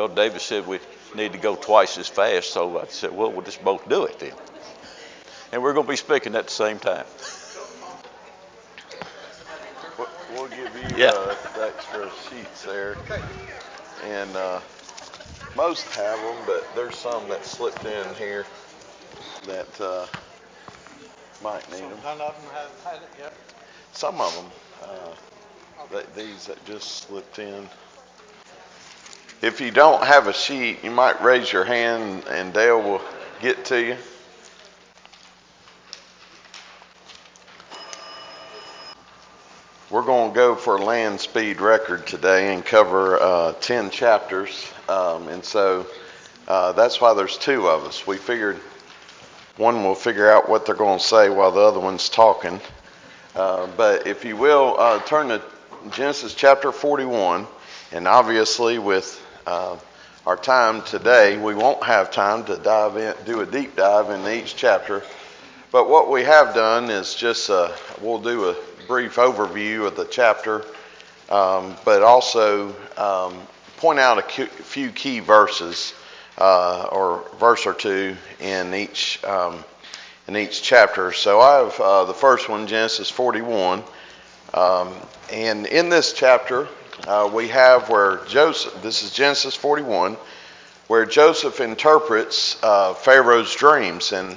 Well, David said we need to go twice as fast, so I said, well, we'll just both do it then. And we're going to be speaking at the same time. We'll- We'll give you Yeah. uh, the extra sheets there. And uh, most have them, but there's some that slipped in here that uh, might need them. None of them have had it yet. Some of them, uh, th- these that just slipped in. If you don't have a sheet, you might raise your hand and Dale will get to you. We're going to go for a land speed record today and cover uh, 10 chapters. Um, and so uh, that's why there's two of us. We figured one will figure out what they're going to say while the other one's talking. Uh, but if you will, uh, turn to Genesis chapter 41. And obviously, with uh, our time today, we won't have time to dive in, do a deep dive in each chapter. But what we have done is just uh, we'll do a brief overview of the chapter, um, but also um, point out a few key verses uh, or verse or two in each um, in each chapter. So I have uh, the first one, Genesis 41, um, and in this chapter uh, we have where Joseph. This is Genesis 41, where Joseph interprets uh, Pharaoh's dreams and.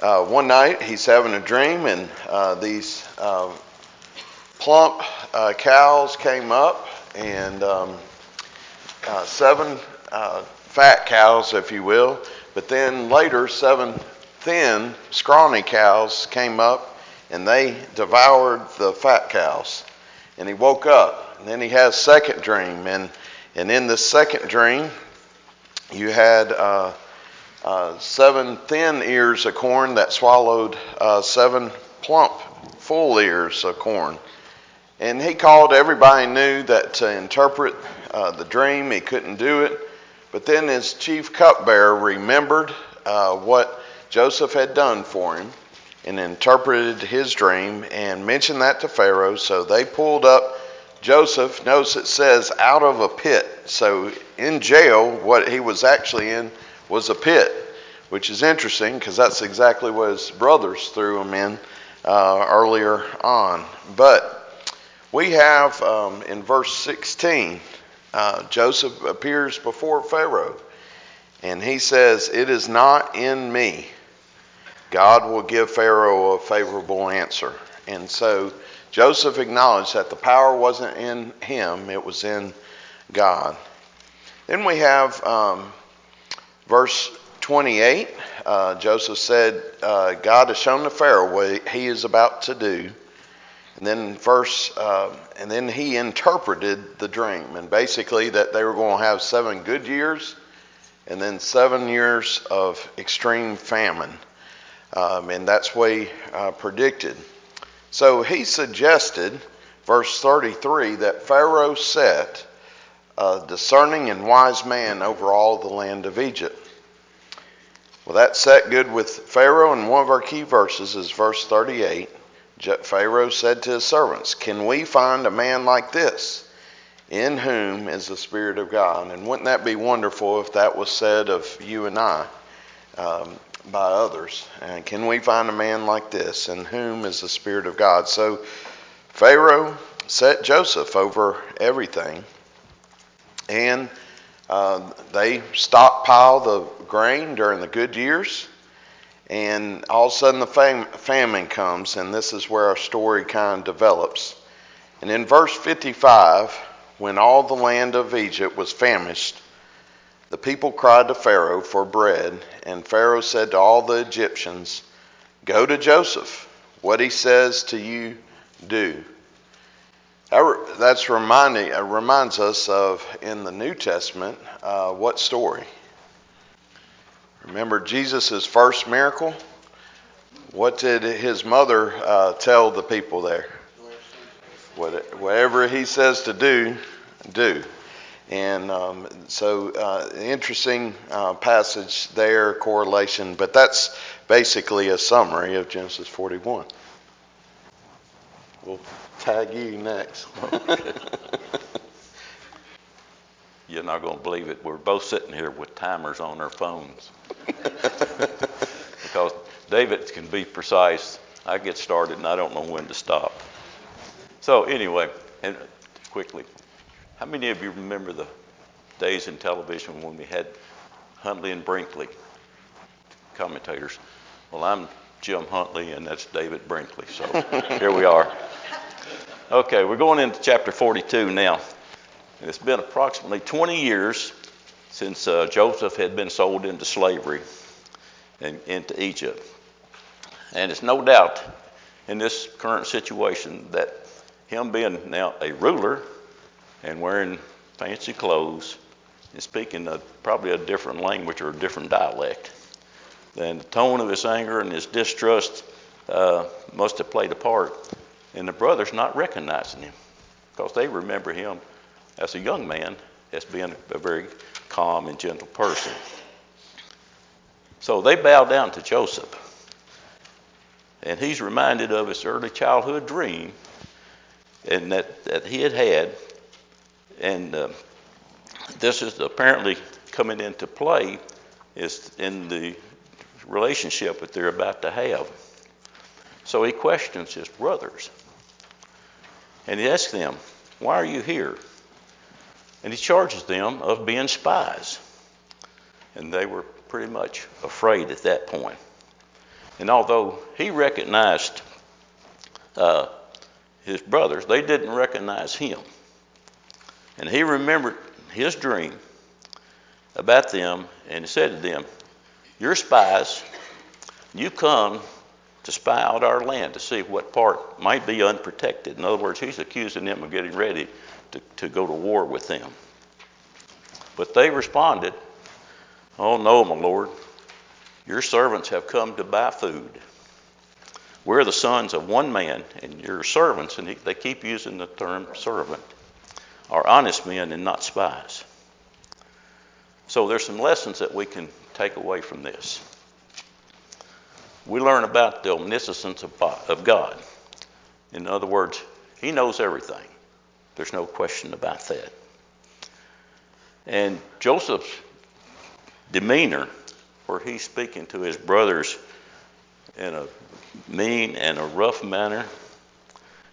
Uh, one night he's having a dream, and uh, these uh, plump uh, cows came up, and um, seven fat cows, if you will. But then later, seven thin, scrawny cows came up, and they devoured the fat cows. And he woke up, and then he has second dream, and and in the second dream, you had. Uh, uh, seven thin ears of corn that swallowed uh, seven plump, full ears of corn. And he called everybody knew that to interpret uh, the dream. He couldn't do it. But then his chief cupbearer remembered uh, what Joseph had done for him and interpreted his dream and mentioned that to Pharaoh. So they pulled up Joseph. Notice it says out of a pit. So in jail, what he was actually in was a pit, which is interesting because that's exactly what his brothers threw him in uh, earlier on. But we have um, in verse 16, uh, Joseph appears before Pharaoh and he says, It is not in me. God will give Pharaoh a favorable answer. And so Joseph acknowledged that the power wasn't in him, it was in God. Then we have um, Verse 28, uh, Joseph said, uh, God has shown to Pharaoh what he is about to do. And then verse, uh, and then he interpreted the dream, and basically that they were going to have seven good years, and then seven years of extreme famine, um, and that's what he uh, predicted. So he suggested, verse 33, that Pharaoh set a discerning and wise man over all the land of Egypt. Well, that set good with Pharaoh, and one of our key verses is verse 38. Pharaoh said to his servants, Can we find a man like this, in whom is the Spirit of God? And wouldn't that be wonderful if that was said of you and I um, by others? And can we find a man like this, in whom is the Spirit of God? So Pharaoh set Joseph over everything and uh, they stockpile the grain during the good years, and all of a sudden the fam- famine comes, and this is where our story kind of develops. And in verse 55, when all the land of Egypt was famished, the people cried to Pharaoh for bread, and Pharaoh said to all the Egyptians, Go to Joseph. What he says to you, do. That's reminding uh, reminds us of in the New Testament uh, what story? Remember Jesus' first miracle? What did his mother uh, tell the people there? What, whatever he says to do, do. And um, so, uh, interesting uh, passage there, correlation, but that's basically a summary of Genesis 41. We'll tag you next. You're not going to believe it. We're both sitting here with timers on our phones. because David can be precise. I get started and I don't know when to stop. So, anyway, and quickly, how many of you remember the days in television when we had Huntley and Brinkley commentators? Well, I'm Jim Huntley and that's David Brinkley. So here we are. Okay, we're going into chapter 42 now. It's been approximately 20 years since uh, Joseph had been sold into slavery and into Egypt. And it's no doubt in this current situation that him being now a ruler and wearing fancy clothes and speaking a, probably a different language or a different dialect. Then the tone of his anger and his distrust uh, must have played a part in the brothers not recognizing him because they remember him as a young man as being a very calm and gentle person. So they bow down to Joseph. And he's reminded of his early childhood dream and that, that he had had and uh, this is apparently coming into play is in the relationship that they're about to have. So he questions his brothers. And he asks them, Why are you here? And he charges them of being spies. And they were pretty much afraid at that point. And although he recognized uh, his brothers, they didn't recognize him. And he remembered his dream about them, and he said to them, You're spies. You come to spy out our land to see what part might be unprotected. In other words, he's accusing them of getting ready to, to go to war with them. But they responded, Oh, no, my Lord. Your servants have come to buy food. We're the sons of one man, and your servants, and they keep using the term servant are honest men and not spies. So there's some lessons that we can take away from this. We learn about the omniscience of God. In other words, He knows everything. There's no question about that. And Joseph's demeanor, where he's speaking to his brothers in a mean and a rough manner,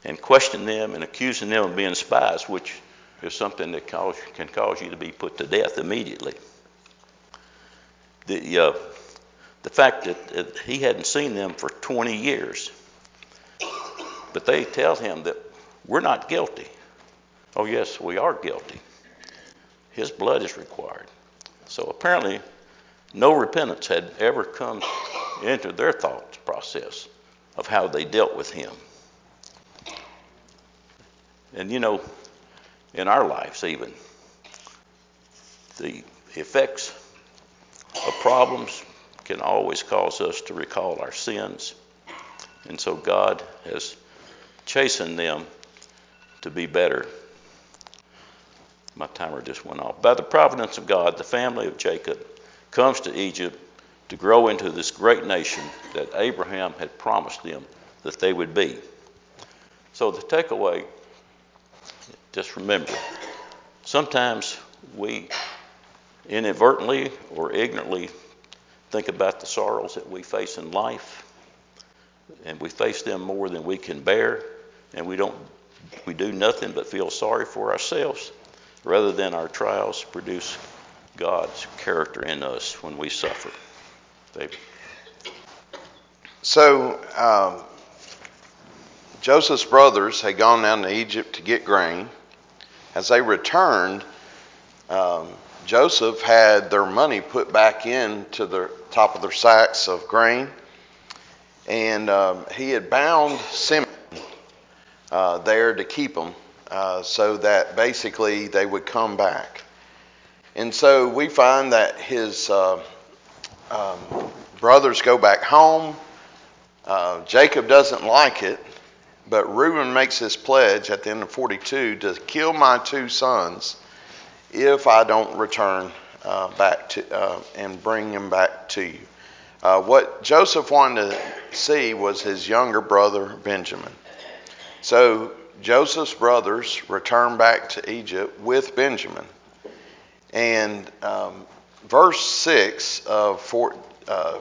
and questioning them and accusing them of being spies, which is something that cause, can cause you to be put to death immediately. The, uh, the fact that, he hadn't seen them for 20 years, but they tell him that we're not guilty. Oh, yes, we are guilty. His blood is required. So apparently, no repentance had ever come into their thought process of how they dealt with him. And you know, in our lives, even. The effects of problems can always cause us to recall our sins. And so God has chastened them to be better. My timer just went off. By the providence of God, the family of Jacob comes to Egypt to grow into this great nation that Abraham had promised them that they would be. So the takeaway just remember, sometimes we inadvertently or ignorantly think about the sorrows that we face in life, and we face them more than we can bear, and we don't we do nothing but feel sorry for ourselves rather than our trials produce God's character in us when we suffer. David. So, um, Joseph's brothers had gone down to Egypt to get grain. As they returned, um, Joseph had their money put back into the top of their sacks of grain, and um, he had bound Simeon uh, there to keep them uh, so that basically they would come back. And so we find that his uh, um, brothers go back home. Uh, Jacob doesn't like it, but Reuben makes this pledge at the end of 42 to kill my two sons if I don't return uh, back to uh, and bring them back to you. Uh, what Joseph wanted to see was his younger brother Benjamin. So Joseph's brothers returned back to Egypt with Benjamin. And um, verse 6 of, four, uh,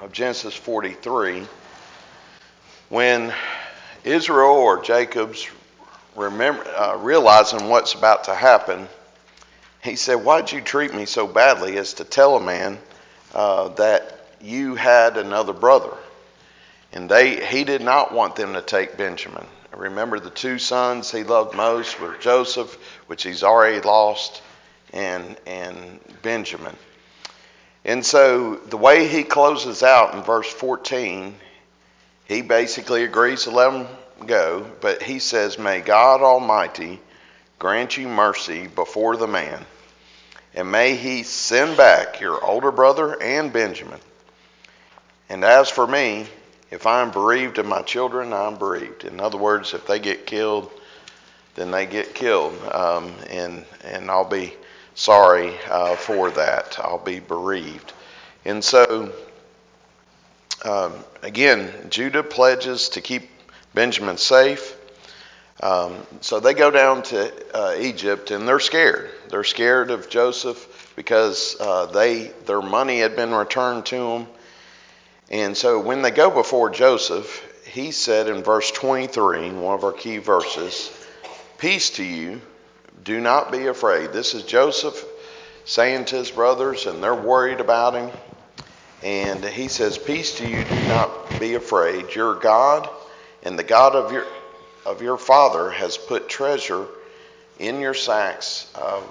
of Genesis 43, when Israel or Jacob's remember, uh, realizing what's about to happen, he said, Why'd you treat me so badly as to tell a man uh, that you had another brother? And they, he did not want them to take Benjamin. Remember, the two sons he loved most were Joseph, which he's already lost, and, and Benjamin. And so the way he closes out in verse 14, he basically agrees to let them go, but he says, May God Almighty grant you mercy before the man, and may he send back your older brother and Benjamin. And as for me, if I'm bereaved of my children, I'm bereaved. In other words, if they get killed, then they get killed, um, and and I'll be sorry uh, for that. I'll be bereaved. And so, um, again, Judah pledges to keep Benjamin safe. Um, so they go down to uh, Egypt, and they're scared. They're scared of Joseph because uh, they their money had been returned to them and so when they go before Joseph, he said in verse 23, one of our key verses, Peace to you, do not be afraid. This is Joseph saying to his brothers, and they're worried about him. And he says, Peace to you, do not be afraid. Your God and the God of your, of your father has put treasure in your sacks uh,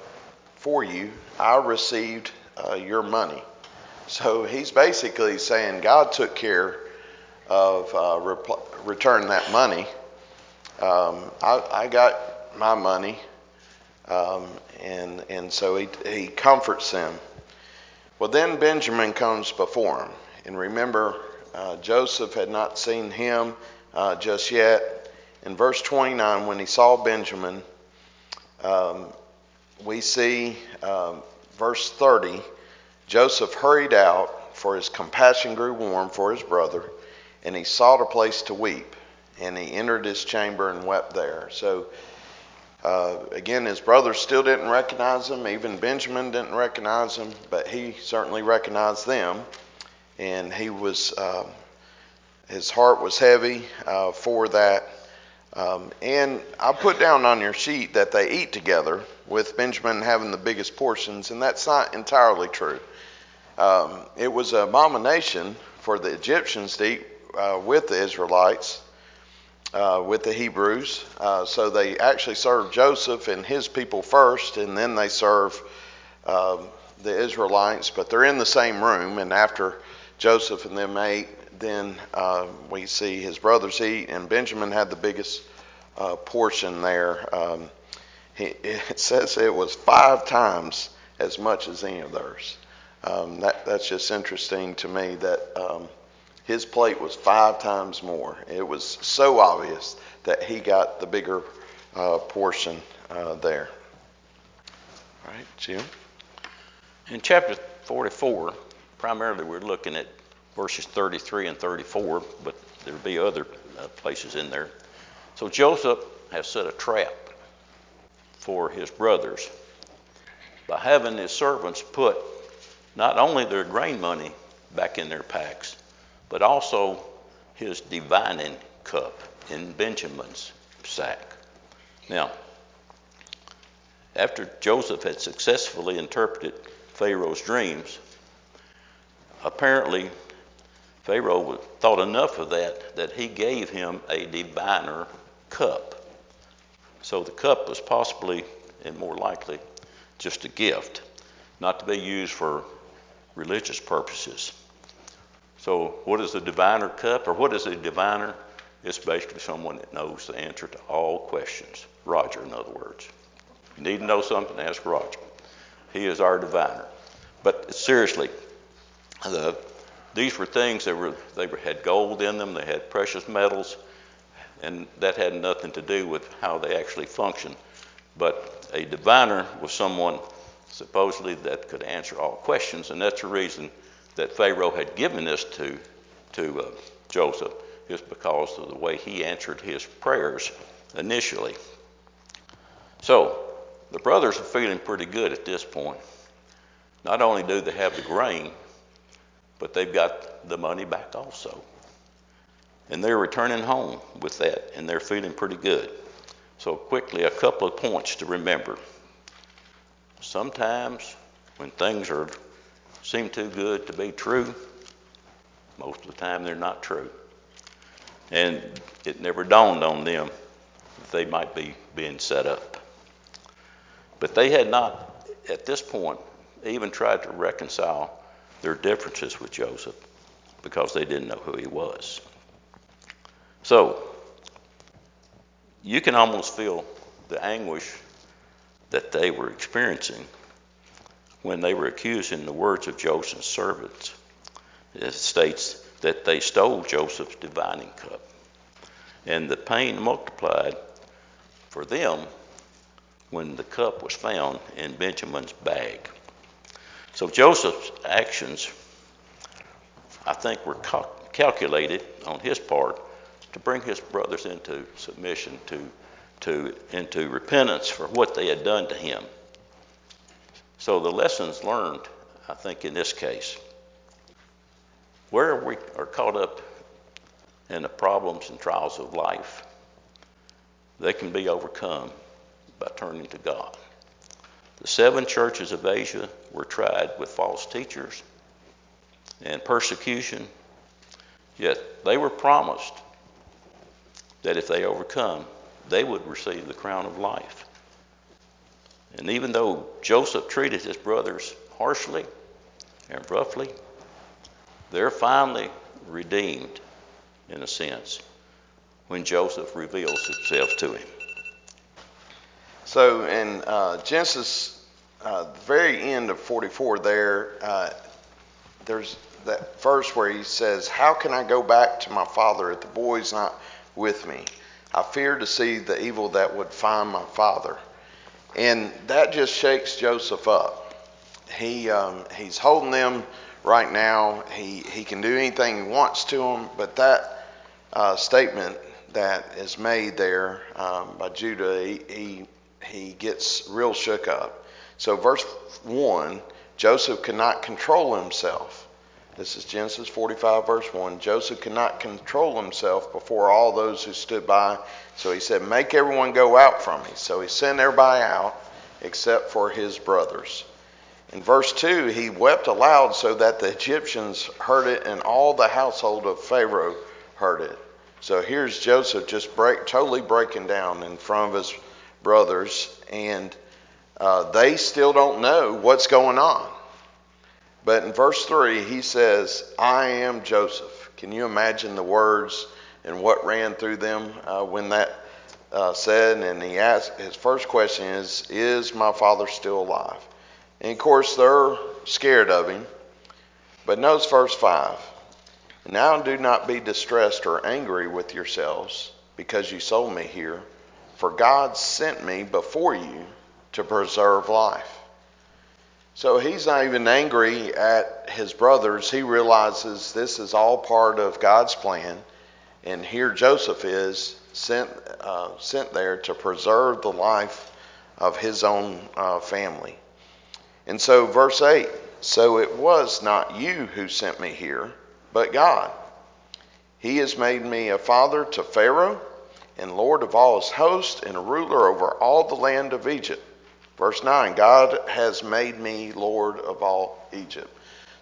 for you. I received uh, your money. So he's basically saying God took care of uh, return that money. Um, I, I, got my money, um, and and so he he comforts them. Well, then Benjamin comes before him, and remember, uh, Joseph had not seen him uh, just yet. In verse 29, when he saw Benjamin, um, we see um, verse 30 Joseph hurried out, for his compassion grew warm for his brother, and he sought a place to weep. And he entered his chamber and wept there. So, uh, again, his brothers still didn't recognize him. Even Benjamin didn't recognize him, but he certainly recognized them. And he was, uh, his heart was heavy uh, for that. Um, and I put down on your sheet that they eat together, with Benjamin having the biggest portions, and that's not entirely true. Um, it was an abomination for the Egyptians to eat uh, with the Israelites, uh, with the Hebrews. Uh, so they actually served Joseph and his people first, and then they serve um, the Israelites. But they're in the same room, and after Joseph and them ate, then uh, we see his brothers eat, and Benjamin had the biggest uh, portion there. Um, he, it says it was five times as much as any of theirs. Um, that, that's just interesting to me that um, his plate was five times more. It was so obvious that he got the bigger uh, portion uh, there. All right, Jim? In chapter 44, primarily we're looking at verses 33 and 34, but there'll be other uh, places in there. So Joseph has set a trap for his brothers by having his servants put not only their grain money back in their packs, but also his divining cup in Benjamin's sack. Now, after Joseph had successfully interpreted Pharaoh's dreams, apparently Pharaoh thought enough of that that he gave him a diviner cup. So the cup was possibly and more likely just a gift, not to be used for religious purposes. So, what is a diviner cup, or what is a diviner? It's basically someone that knows the answer to all questions. Roger, in other words. If you need to know something, ask Roger. He is our diviner. But seriously, the, these were things that were they had gold in them, they had precious metals, and that had nothing to do with how they actually functioned. But a diviner was someone supposedly that could answer all questions, and that's the reason that Pharaoh had given this to, to uh, Joseph, is because of the way he answered his prayers initially. So, the brothers are feeling pretty good at this point. Not only do they have the grain, but they've got the money back also. And they're returning home with that, and they're feeling pretty good. So, quickly, a couple of points to remember. Sometimes when things are seem too good to be true, most of the time they're not true. And it never dawned on them that they might be being set up. But they had not, at this point, even tried to reconcile their differences with Joseph because they didn't know who he was. So, you can almost feel the anguish that they were experiencing when they were accused in the words of Joseph's servants. It states that they stole Joseph's divining cup. And the pain multiplied for them when the cup was found in Benjamin's bag. So Joseph's actions, I think, were cal- calculated on his part to bring his brothers into submission to to, into repentance for what they had done to him. So the lessons learned, I think, in this case, where we are caught up in the problems and trials of life, they can be overcome by turning to God. The seven churches of Asia were tried with false teachers and persecution, yet they were promised that if they overcome, they would receive the crown of life. And even though Joseph treated his brothers harshly and roughly, they're finally redeemed, in a sense, when Joseph reveals himself to him. So in uh, Genesis, uh, the very end of 44, there, uh, there's that verse where he says, How can I go back to my father if the boy's not with me? I fear to see the evil that would find my father. And that just shakes Joseph up. He, um, he's holding them right now. He, he can do anything he wants to them, but that uh, statement that is made there um, by Judah, he, he, he gets real shook up. So, verse 1 Joseph could not control himself. This is Genesis 45, verse 1. Joseph could not control himself before all those who stood by. So he said, Make everyone go out from me. So he sent everybody out except for his brothers. In verse 2, he wept aloud so that the Egyptians heard it and all the household of Pharaoh heard it. So here's Joseph just break, totally breaking down in front of his brothers, and uh, they still don't know what's going on. But in verse 3, he says, I am Joseph. Can you imagine the words and what ran through them uh, when that uh, said? And he asked, his first question is, Is my father still alive? And of course, they're scared of him. But notice verse 5. Now do not be distressed or angry with yourselves because you sold me here, for God sent me before you to preserve life. So he's not even angry at his brothers. He realizes this is all part of God's plan. And here Joseph is sent, uh, sent there to preserve the life of his own uh, family. And so, verse 8 So it was not you who sent me here, but God. He has made me a father to Pharaoh, and Lord of all his host, and a ruler over all the land of Egypt. Verse 9 God has made me Lord of all Egypt.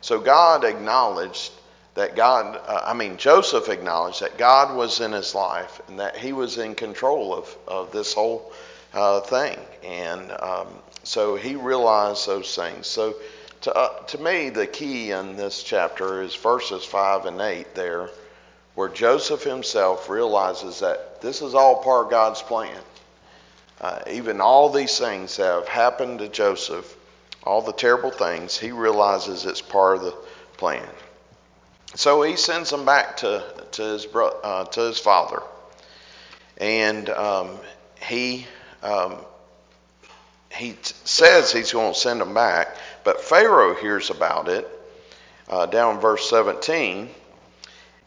So God acknowledged that God, uh, I mean, Joseph acknowledged that God was in his life and that he was in control of, of this whole uh, thing. And um, so he realized those things. So to, uh, to me, the key in this chapter is verses 5 and 8 there, where Joseph himself realizes that this is all part of God's plan. Uh, even all these things that have happened to Joseph, all the terrible things, he realizes it's part of the plan. So he sends them back to, to, his, bro, uh, to his father. And um, he um, he t- says he's going to send them back, but Pharaoh hears about it uh, down in verse 17.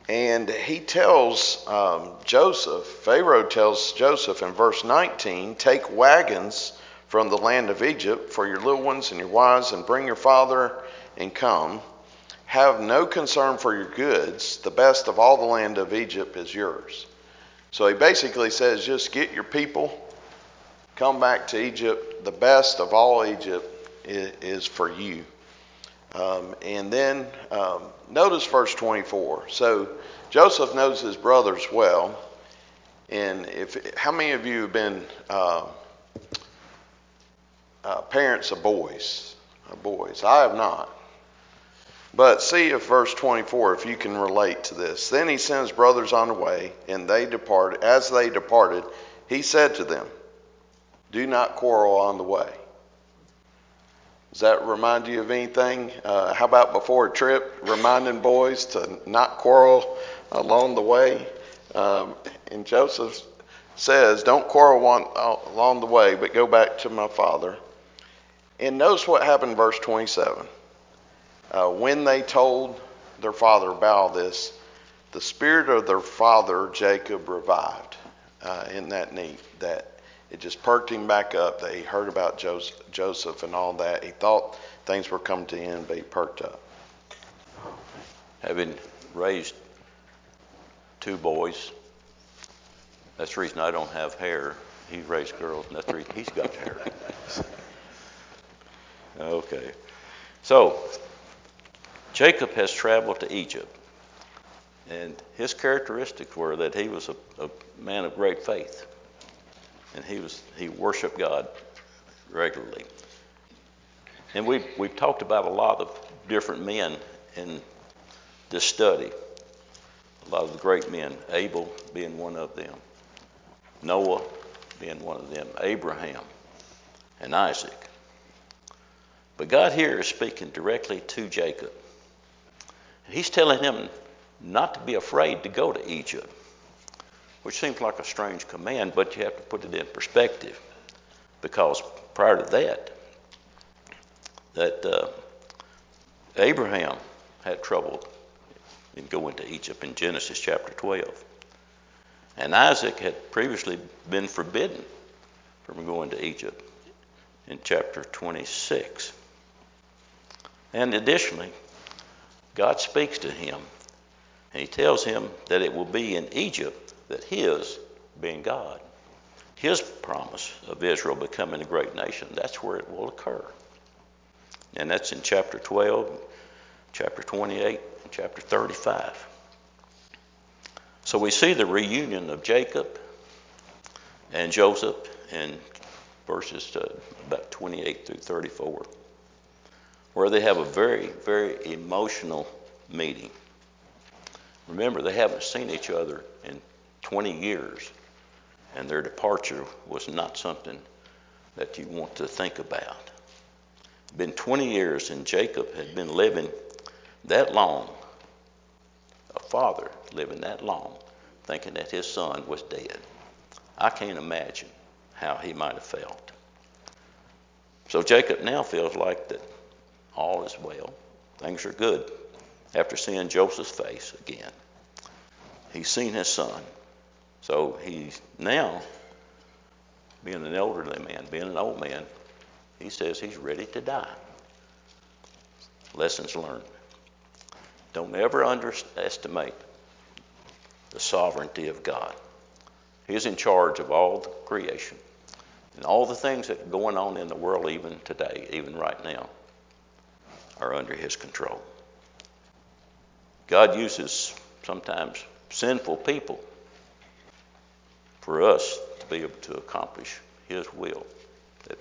And he tells um, Joseph, Pharaoh tells Joseph in verse 19, take wagons from the land of Egypt for your little ones and your wives, and bring your father and come. Have no concern for your goods. The best of all the land of Egypt is yours. So he basically says, just get your people, come back to Egypt. The best of all Egypt is, for you. Um, and then um, notice verse 24. So Joseph knows his brothers well. And if how many of you have been uh, uh, parents of boys? Of boys, I have not. But see if verse 24, if you can relate to this. Then he sent his brothers on the way, and they departed. As they departed, he said to them, "Do not quarrel on the way." Does that remind you of anything? Uh, how about before a trip, reminding boys to not quarrel along the way? Um, and Joseph says, Don't quarrel one, uh, along the way, but go back to my father. And notice what happened verse 27. Uh, when they told their father about this, the spirit of their father Jacob revived. Uh, isn't that neat? That it just perked him back up that he heard about Joseph and all that. He thought things were coming to an end, but he perked up. Having raised two boys, that's the reason I don't have hair. He raised girls, and that's the reason he's got hair. okay. So, Jacob has traveled to Egypt, and his characteristics were that he was a, a man of great faith and he was he worshiped God regularly. And we've we've talked about a lot of different men in this study. A lot of the great men, Abel being one of them, Noah being one of them, Abraham and Isaac. But God here is speaking directly to Jacob. He's telling him not to be afraid to go to Egypt which seems like a strange command, but you have to put it in perspective. Because prior to that, that uh, Abraham had trouble in going to Egypt in Genesis chapter 12. And Isaac had previously been forbidden from going to Egypt in chapter 26. And additionally, God speaks to him and he tells him that it will be in Egypt that his, being God, his promise of Israel becoming a great nation, that's where it will occur. And that's in chapter 12, chapter 28, and chapter 35. So we see the reunion of Jacob and Joseph in verses uh, about 28 through 34, where they have a very, very emotional meeting. Remember, they haven't seen each other in 20 years, and their departure was not something that you want to think about. Been 20 years, and Jacob had been living that long, a father living that long, thinking that his son was dead. I can't imagine how he might have felt. So Jacob now feels like that all is well, things are good after seeing Joseph's face again. He's seen his son. So he's now, being an elderly man, being an old man, he says he's ready to die. Lessons learned. Don't ever underestimate the sovereignty of God. He's in charge of all the creation and all the things that are going on in the world, even today, even right now, are under His control. God uses sometimes sinful people for us to be able to accomplish His will. That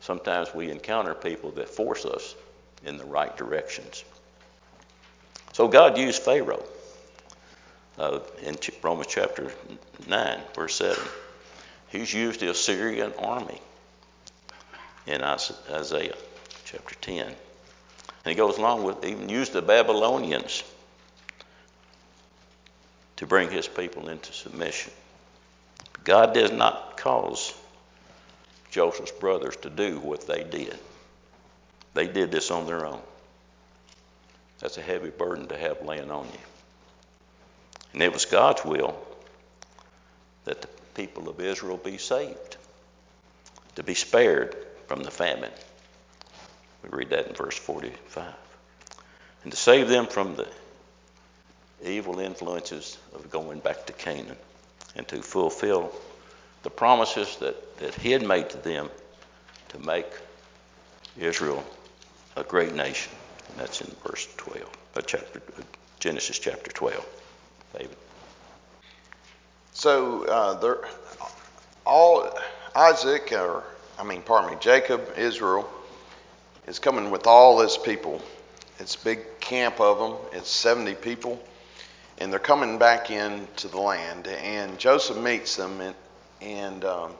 sometimes we encounter people that force us in the right directions. So God used Pharaoh uh, in Romans chapter 9, verse 7. He's used the Assyrian army in Isaiah chapter 10. And he goes along with even used the Babylonians to bring his people into submission. God does not cause Joseph's brothers to do what they did. They did this on their own. That's a heavy burden to have laying on you. And it was God's will that the people of Israel be saved, to be spared from the famine. We read that in verse 45. And to save them from the evil influences of going back to Canaan and to fulfill the promises that, that he had made to them to make Israel a great nation. And that's in verse 12, uh, chapter, Genesis chapter 12. David. So uh, there, all Isaac, or I mean, pardon me, Jacob, Israel, is coming with all his people. It's a big camp of them. It's 70 people, and they're coming back into the land. And Joseph meets them, and, and um,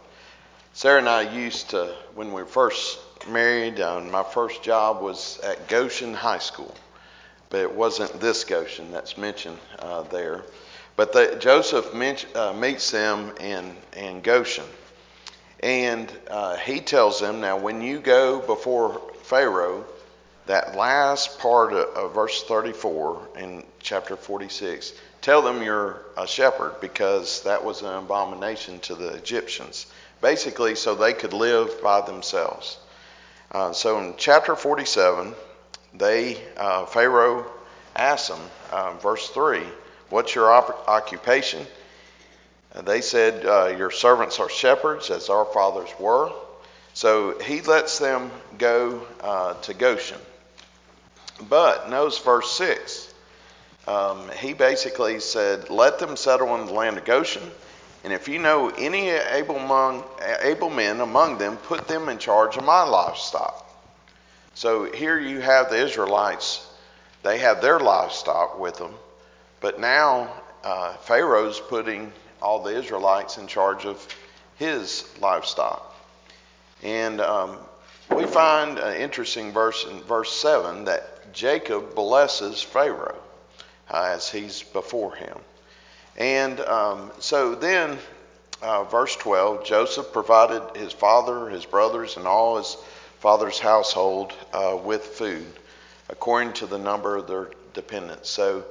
Sarah and I used to, when we were first married, uh, my first job was at Goshen High School, but it wasn't this Goshen that's mentioned uh, there. But the, Joseph uh, meets them in, in Goshen. And uh, he tells them, now when you go before Pharaoh, that last part of, verse 34 in chapter 46, tell them you're a shepherd because that was an abomination to the Egyptians. Basically, so they could live by themselves. Uh, so in chapter 47, they uh, Pharaoh asks them, uh, verse 3, What's your op- occupation? And they said, uh, Your servants are shepherds, as our fathers were. So he lets them go uh, to Goshen. But notice verse 6. Um, he basically said, Let them settle in the land of Goshen. And if you know any able, among, able men among them, put them in charge of my livestock. So here you have the Israelites. They have their livestock with them. But now uh, Pharaoh's putting all the Israelites in charge of his livestock. And um, we find an interesting verse in verse 7 that Jacob blesses Pharaoh uh, as he's before him. And um, so then, uh, verse 12 Joseph provided his father, his brothers, and all his father's household uh, with food according to the number of their dependents. So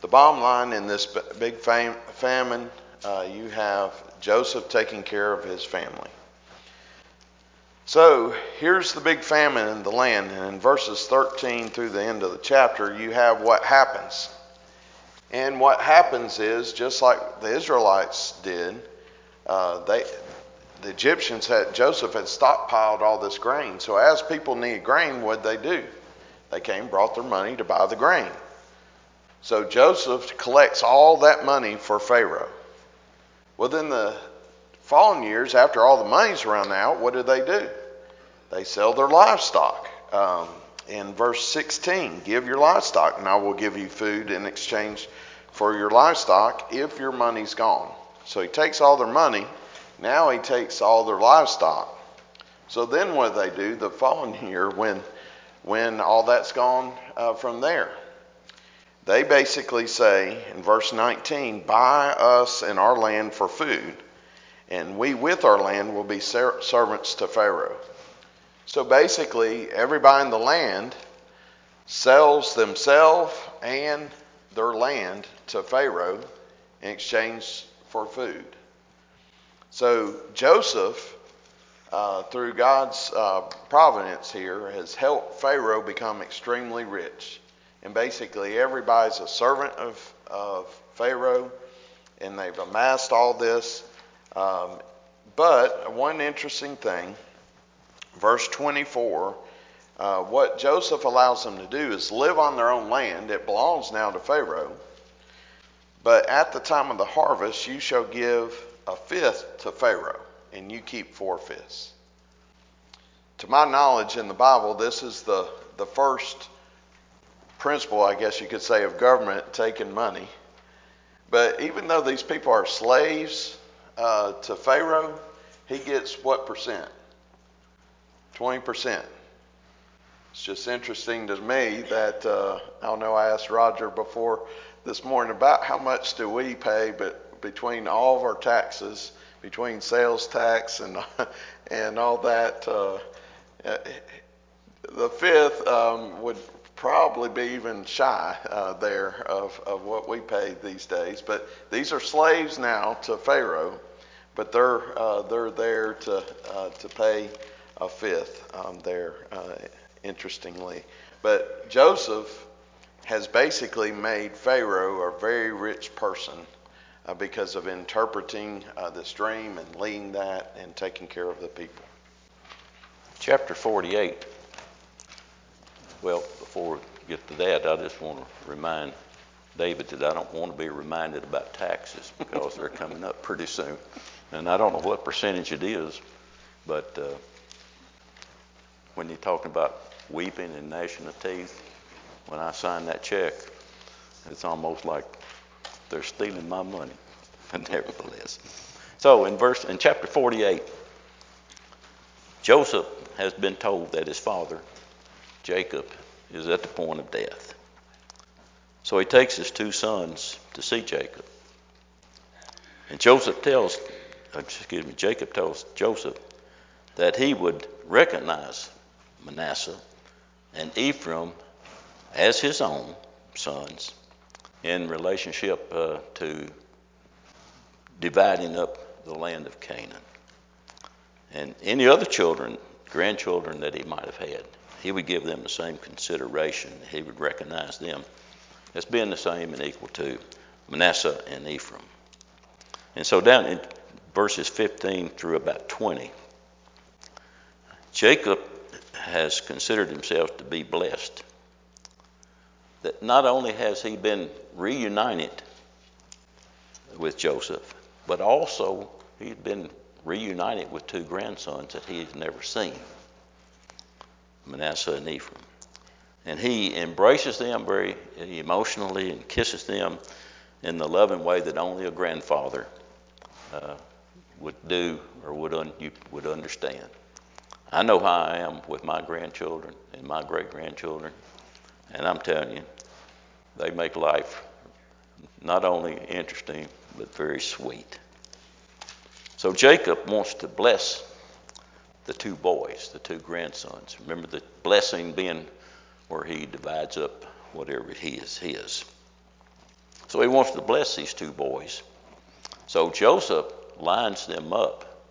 the bottom line in this big fam- famine, uh, you have Joseph taking care of his family. So here's the big famine in the land, and in verses 13 through the end of the chapter, you have what happens. And what happens is, just like the Israelites did, uh, they, the Egyptians had, Joseph had stockpiled all this grain. So as people needed grain, what they do? They came, brought their money to buy the grain. So Joseph collects all that money for Pharaoh. Well, then the following years, after all the money's run out, what do they do? They sell their livestock. Um, in verse 16, give your livestock, and I will give you food in exchange for your livestock if your money's gone. So he takes all their money. Now he takes all their livestock. So then what do they do the following year when, when all that's gone uh, from there? They basically say in verse 19, Buy us and our land for food, and we with our land will be ser- servants to Pharaoh. So basically, everybody in the land sells themselves and their land to Pharaoh in exchange for food. So Joseph, uh, through God's uh, providence here, has helped Pharaoh become extremely rich. And basically, everybody's a servant of, of Pharaoh, and they've amassed all this. Um, but one interesting thing, verse 24, uh, what Joseph allows them to do is live on their own land. It belongs now to Pharaoh. But at the time of the harvest, you shall give a fifth to Pharaoh, and you keep four fifths. To my knowledge in the Bible, this is the, the first principle, I guess you could say, of government taking money. But even though these people are slaves uh, to Pharaoh, he gets what percent? 20%. It's just interesting to me that, uh, I don't know, I asked Roger before this morning about how much do we pay, but between all of our taxes, between sales tax and and all that. Uh, the fifth um, would probably be even shy uh, there of, of what we pay these days. But these are slaves now to Pharaoh, but they're uh, they're there to uh, to pay a fifth um, there. Uh, interestingly, but Joseph has basically made Pharaoh a very rich person uh, because of interpreting uh, this dream and leading that and taking care of the people. Chapter 48. Well, before we get to that, I just want to remind David that I don't want to be reminded about taxes because they're coming up pretty soon. And I don't know what percentage it is, but uh, when you're talking about weeping and gnashing of teeth, when I sign that check, it's almost like they're stealing my money. But nevertheless. So in verse in chapter 48, Joseph has been told that his father, Jacob, is at the point of death. So he takes his two sons to see Jacob. And Joseph tells, excuse me, Jacob tells Joseph that he would recognize Manasseh and Ephraim as his own sons in relationship uh, to dividing up the land of Canaan. And any other children, grandchildren that he might have had, he would give them the same consideration. He would recognize them as being the same and equal to Manasseh and Ephraim. And so down in verses 15 through about 20, Jacob has considered himself to be blessed. That not only has he been reunited with Joseph, but also he'd been reunited with two grandsons that he had never seen Manasseh and Ephraim. And he embraces them very emotionally and kisses them in the loving way that only a grandfather uh, would do or would, un- would understand. I know how I am with my grandchildren and my great grandchildren, and I'm telling you, they make life not only interesting, but very sweet. So Jacob wants to bless the two boys, the two grandsons. Remember the blessing being where he divides up whatever he is his. So he wants to bless these two boys. So Joseph lines them up,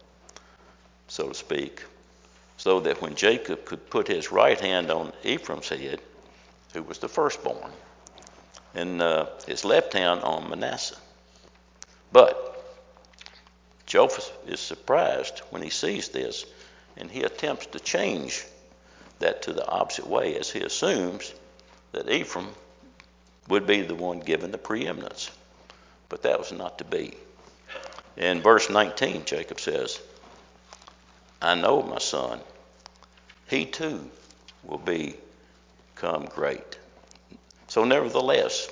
so to speak, so that when Jacob could put his right hand on Ephraim's head, who was the firstborn, and uh, his left hand on Manasseh. But Joseph is surprised when he sees this, and he attempts to change that to the opposite way as he assumes that Ephraim would be the one given the preeminence. But that was not to be. In verse 19, Jacob says, I know, my son, he too will become great. So, nevertheless,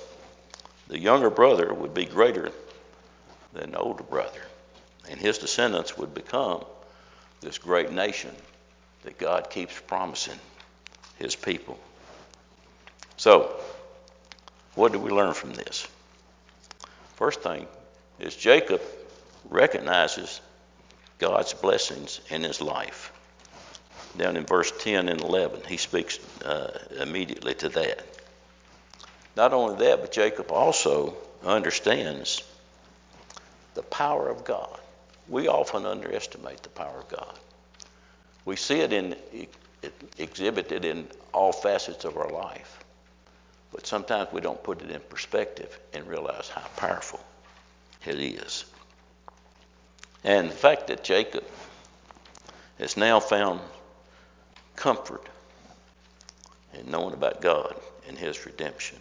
the younger brother would be greater than the older brother, and his descendants would become this great nation that God keeps promising his people. So, what do we learn from this? First thing is Jacob recognizes God's blessings in his life. Down in verse 10 and 11, he speaks uh, immediately to that. Not only that, but Jacob also understands the power of God. We often underestimate the power of God. We see it in it exhibited in all facets of our life. But sometimes we don't put it in perspective and realize how powerful it is. And the fact that Jacob has now found comfort in knowing about God and his redemption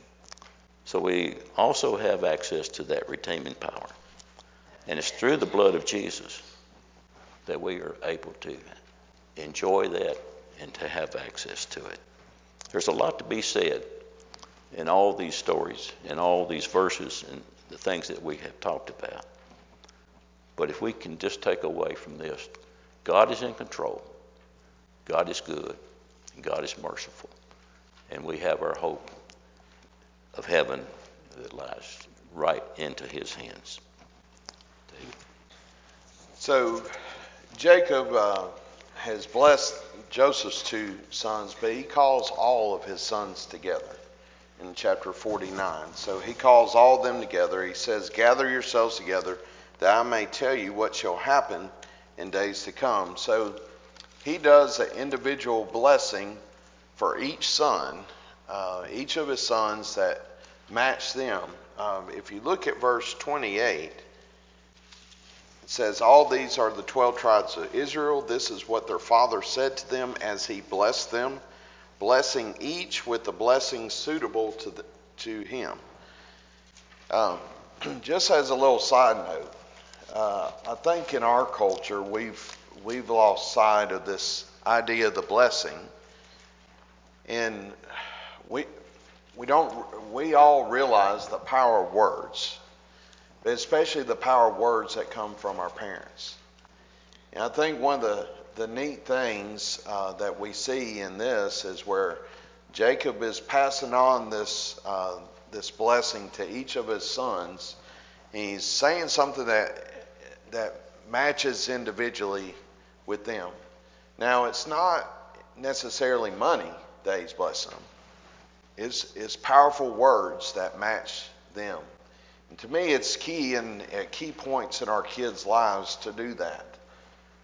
so we also have access to that redeeming power. And it's through the blood of Jesus that we are able to enjoy that and to have access to it. There's a lot to be said in all these stories, in all these verses, and the things that we have talked about. But if we can just take away from this, God is in control, God is good, God is merciful. And we have our hope of heaven that lies right into his hands. So Jacob uh, has blessed Joseph's two sons, but he calls all of his sons together in chapter 49. So he calls all of them together. He says, Gather yourselves together that I may tell you what shall happen in days to come. So he does an individual blessing for each son, uh, each of his sons that match them. Um, if you look at verse 28, it says, All these are the 12 tribes of Israel. This is what their father said to them as he blessed them blessing each with the blessing suitable to, the, to him. Um, just as a little side note, uh, I think in our culture we've we've lost sight of this idea of the blessing, and we we don't we all realize the power of words, but especially the power of words that come from our parents. And I think one of the the neat things uh, that we see in this is where Jacob is passing on this uh, this blessing to each of his sons. He's saying something that that matches individually with them. Now, it's not necessarily money that he's blessing them. It's, it's powerful words that match them. And to me, it's key and key points in our kids' lives to do that.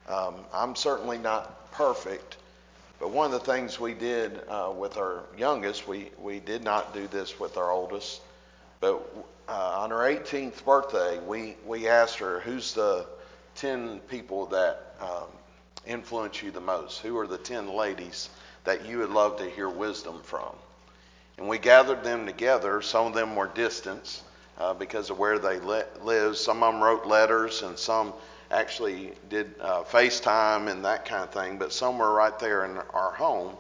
Um, I'm certainly not perfect, but one of the things we did uh, with our youngest, we, we did not do this with our oldest, but uh, on her 18th birthday, we, we asked her, Who's the 10 people that um, influence you the most? Who are the 10 ladies that you would love to hear wisdom from? And we gathered them together. Some of them were distant uh, because of where they li- lived. Some of them wrote letters, and some actually did uh, FaceTime and that kind of thing, but some were right there in our home.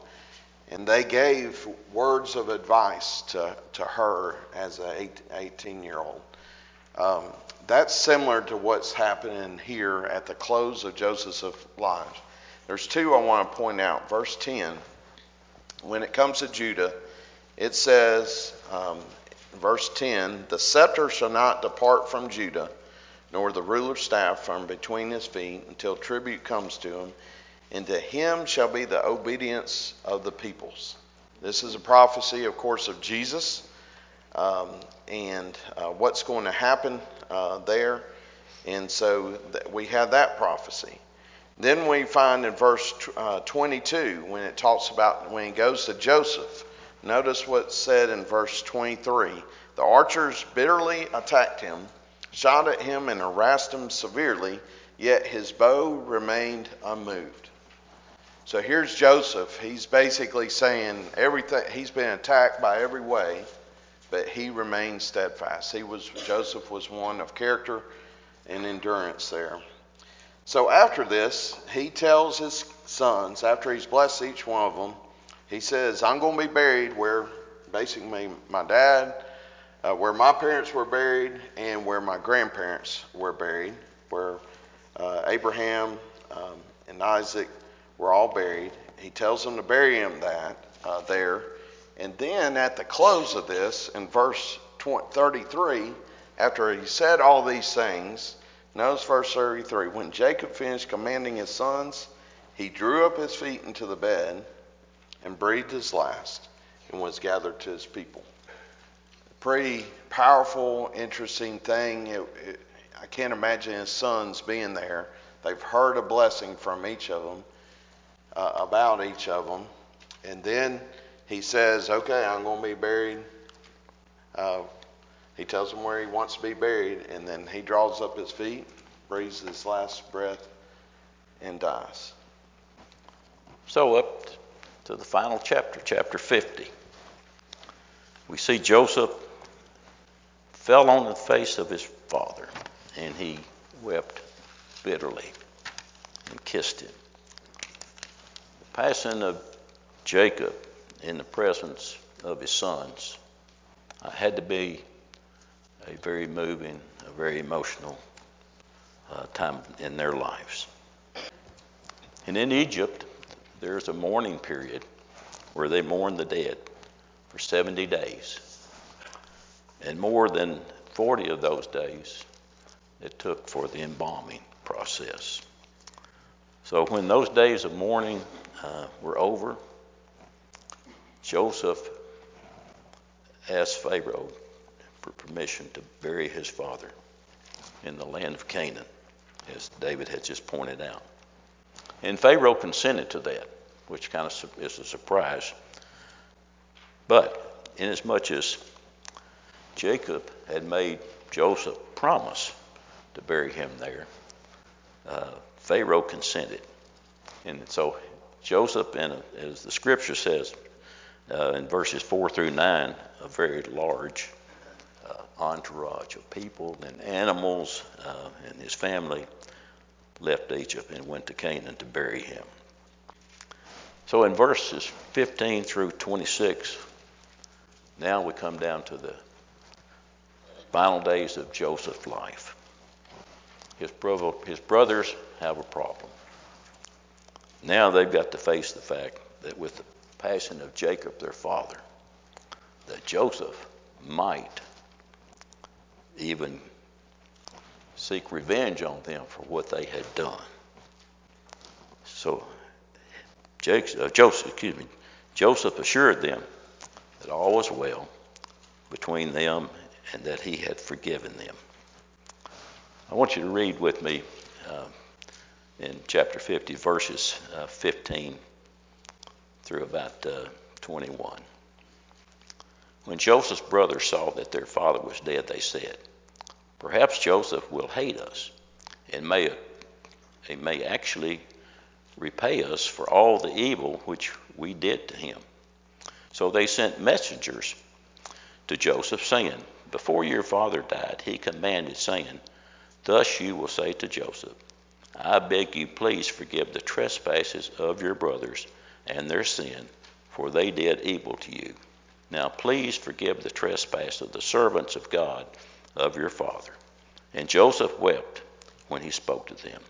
And they gave words of advice to, to her as an 18 year old. Um, that's similar to what's happening here at the close of Joseph's life. There's two I want to point out. Verse 10, when it comes to Judah, it says, um, verse 10, the scepter shall not depart from Judah nor the ruler's staff from between his feet until tribute comes to him, and to him shall be the obedience of the peoples. This is a prophecy, of course, of Jesus um, and uh, what's going to happen uh, there. And so we have that prophecy. Then we find in verse uh, 22 when it talks about when he goes to Joseph. Notice what's said in verse 23. The archers bitterly attacked him shot at him and harassed him severely, yet his bow remained unmoved. So here's Joseph. He's basically saying everything he's been attacked by every way, but he remained steadfast. He was Joseph was one of character and endurance there. So after this, he tells his sons, after he's blessed each one of them, he says, I'm going to be buried where basically my dad uh, where my parents were buried and where my grandparents were buried, where uh, Abraham um, and Isaac were all buried. He tells them to bury him that uh, there. And then at the close of this, in verse 20, 33, after he said all these things, notice verse 33 when Jacob finished commanding his sons, he drew up his feet into the bed and breathed his last and was gathered to his people pretty powerful, interesting thing. It, it, I can't imagine his sons being there. They've heard a blessing from each of them, uh, about each of them. And then he says, Okay, I'm going to be buried. Uh, he tells them where he wants to be buried, and then he draws up his feet, breathes his last breath, and dies. So, up to the final chapter, chapter 50, we see Joseph fell on the face of his father, and he wept bitterly and kissed him. The passing of Jacob in the presence of his sons uh, had to be a very moving, a very emotional uh, time in their lives. And in Egypt, there's a mourning period where they mourn the dead for 70 days. And more than 40 of those days it took for the embalming process. So when those days of mourning uh, were over, Joseph asked Pharaoh for permission to bury his father in the land of Canaan, as David had just pointed out. And Pharaoh consented to that, which kind of is a surprise. But inasmuch as Jacob had made Joseph promise to bury him there, uh, Pharaoh consented. And so Joseph, a, as the scripture says uh, in verses 4 through 9, a very large uh, entourage of people and animals uh, and his family left Egypt and went to Canaan to bury him. So in verses 15 through 26, now we come down to the final days of Joseph's life. His, his brothers have a problem. Now they've got to face the fact that with the passing of Jacob, their father, that Joseph might even seek revenge on them for what they had done. So uh, Joseph, excuse me, Joseph assured them that all was well between them and that he had forgiven them. I want you to read with me uh, in chapter 50, verses uh, 15 through about uh, 21. When Joseph's brothers saw that their father was dead, they said, Perhaps Joseph will hate us and may, he may actually repay us for all the evil which we did to him. So they sent messengers to Joseph, saying, Before your father died, he commanded, saying, Thus you will say to Joseph, I beg you, please forgive the trespasses of your brothers and their sin, for they did evil to you. Now please forgive the trespass of the servants of God of your father. And Joseph wept when he spoke to them.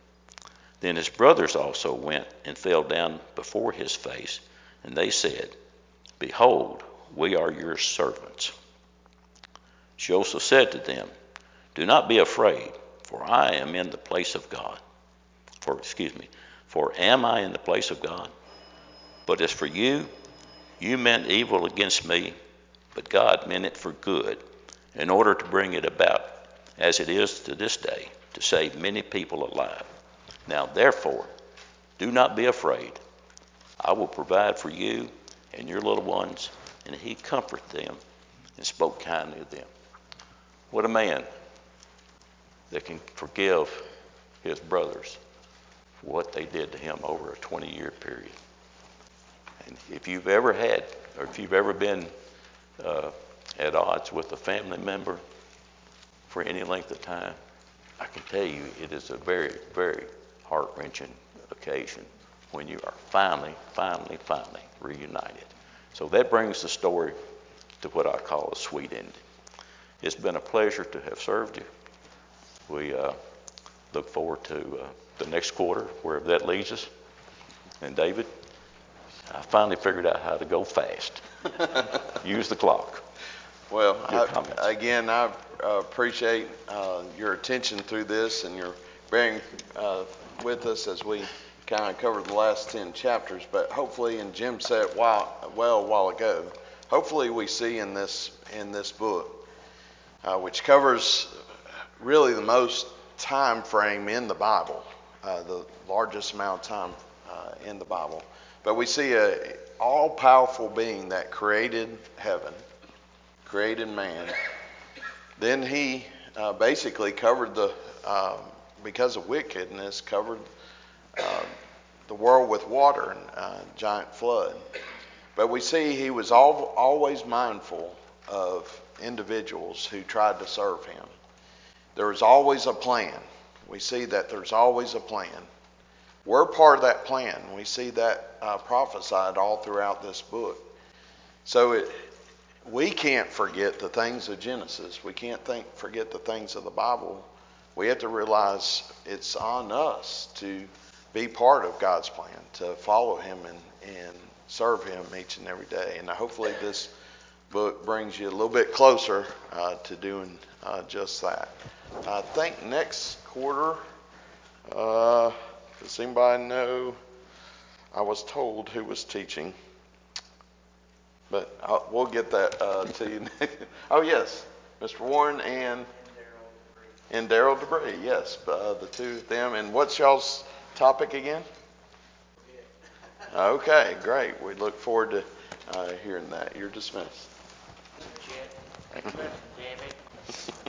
Then his brothers also went and fell down before his face, and they said, Behold, we are your servants. Joseph said to them, Do not be afraid, for I am in the place of God. For, excuse me, for am I in the place of God? But as for you, you meant evil against me, but God meant it for good, in order to bring it about, as it is to this day, to save many people alive. Now, therefore, do not be afraid. I will provide for you and your little ones. And he comforted them and spoke kindly of them. What a man that can forgive his brothers for what they did to him over a 20 year period. And if you've ever had, or if you've ever been uh, at odds with a family member for any length of time, I can tell you it is a very, very heart wrenching occasion when you are finally, finally, finally reunited. So that brings the story to what I call a sweet ending. It's been a pleasure to have served you. We uh, look forward to uh, the next quarter, wherever that leads us. And David, I finally figured out how to go fast. Use the clock. Well, I, again, I appreciate uh, your attention through this and your bearing uh, with us as we kind of covered the last 10 chapters. But hopefully, and Jim said it while, well a while ago, hopefully we see in this, in this book, uh, which covers really the most time frame in the Bible, uh, the largest amount of time uh, in the Bible. But we see a all powerful being that created heaven, created man. Then he uh, basically covered the, uh, because of wickedness, covered uh, the world with water and uh, giant flood. But we see he was all, always mindful of individuals who tried to serve him. There was always a plan. We see that there's always a plan. We're part of that plan. We see that uh, prophesied all throughout this book. So it, we can't forget the things of Genesis. We can't think, forget the things of the Bible. We have to realize it's on us to be part of God's plan, to follow Him and, and serve Him each and every day. And hopefully, this book brings you a little bit closer uh, to doing uh, just that. I think next quarter Uh, does anybody know? I was told who was teaching, but i we'll get that uh, to you. oh yes, Mr. Warren and and Daryl Debris. Yes, uh, the two of them. And what's y'all's topic again? Okay, great. We look forward to uh, hearing that. You're dismissed. Chet, David, NBC.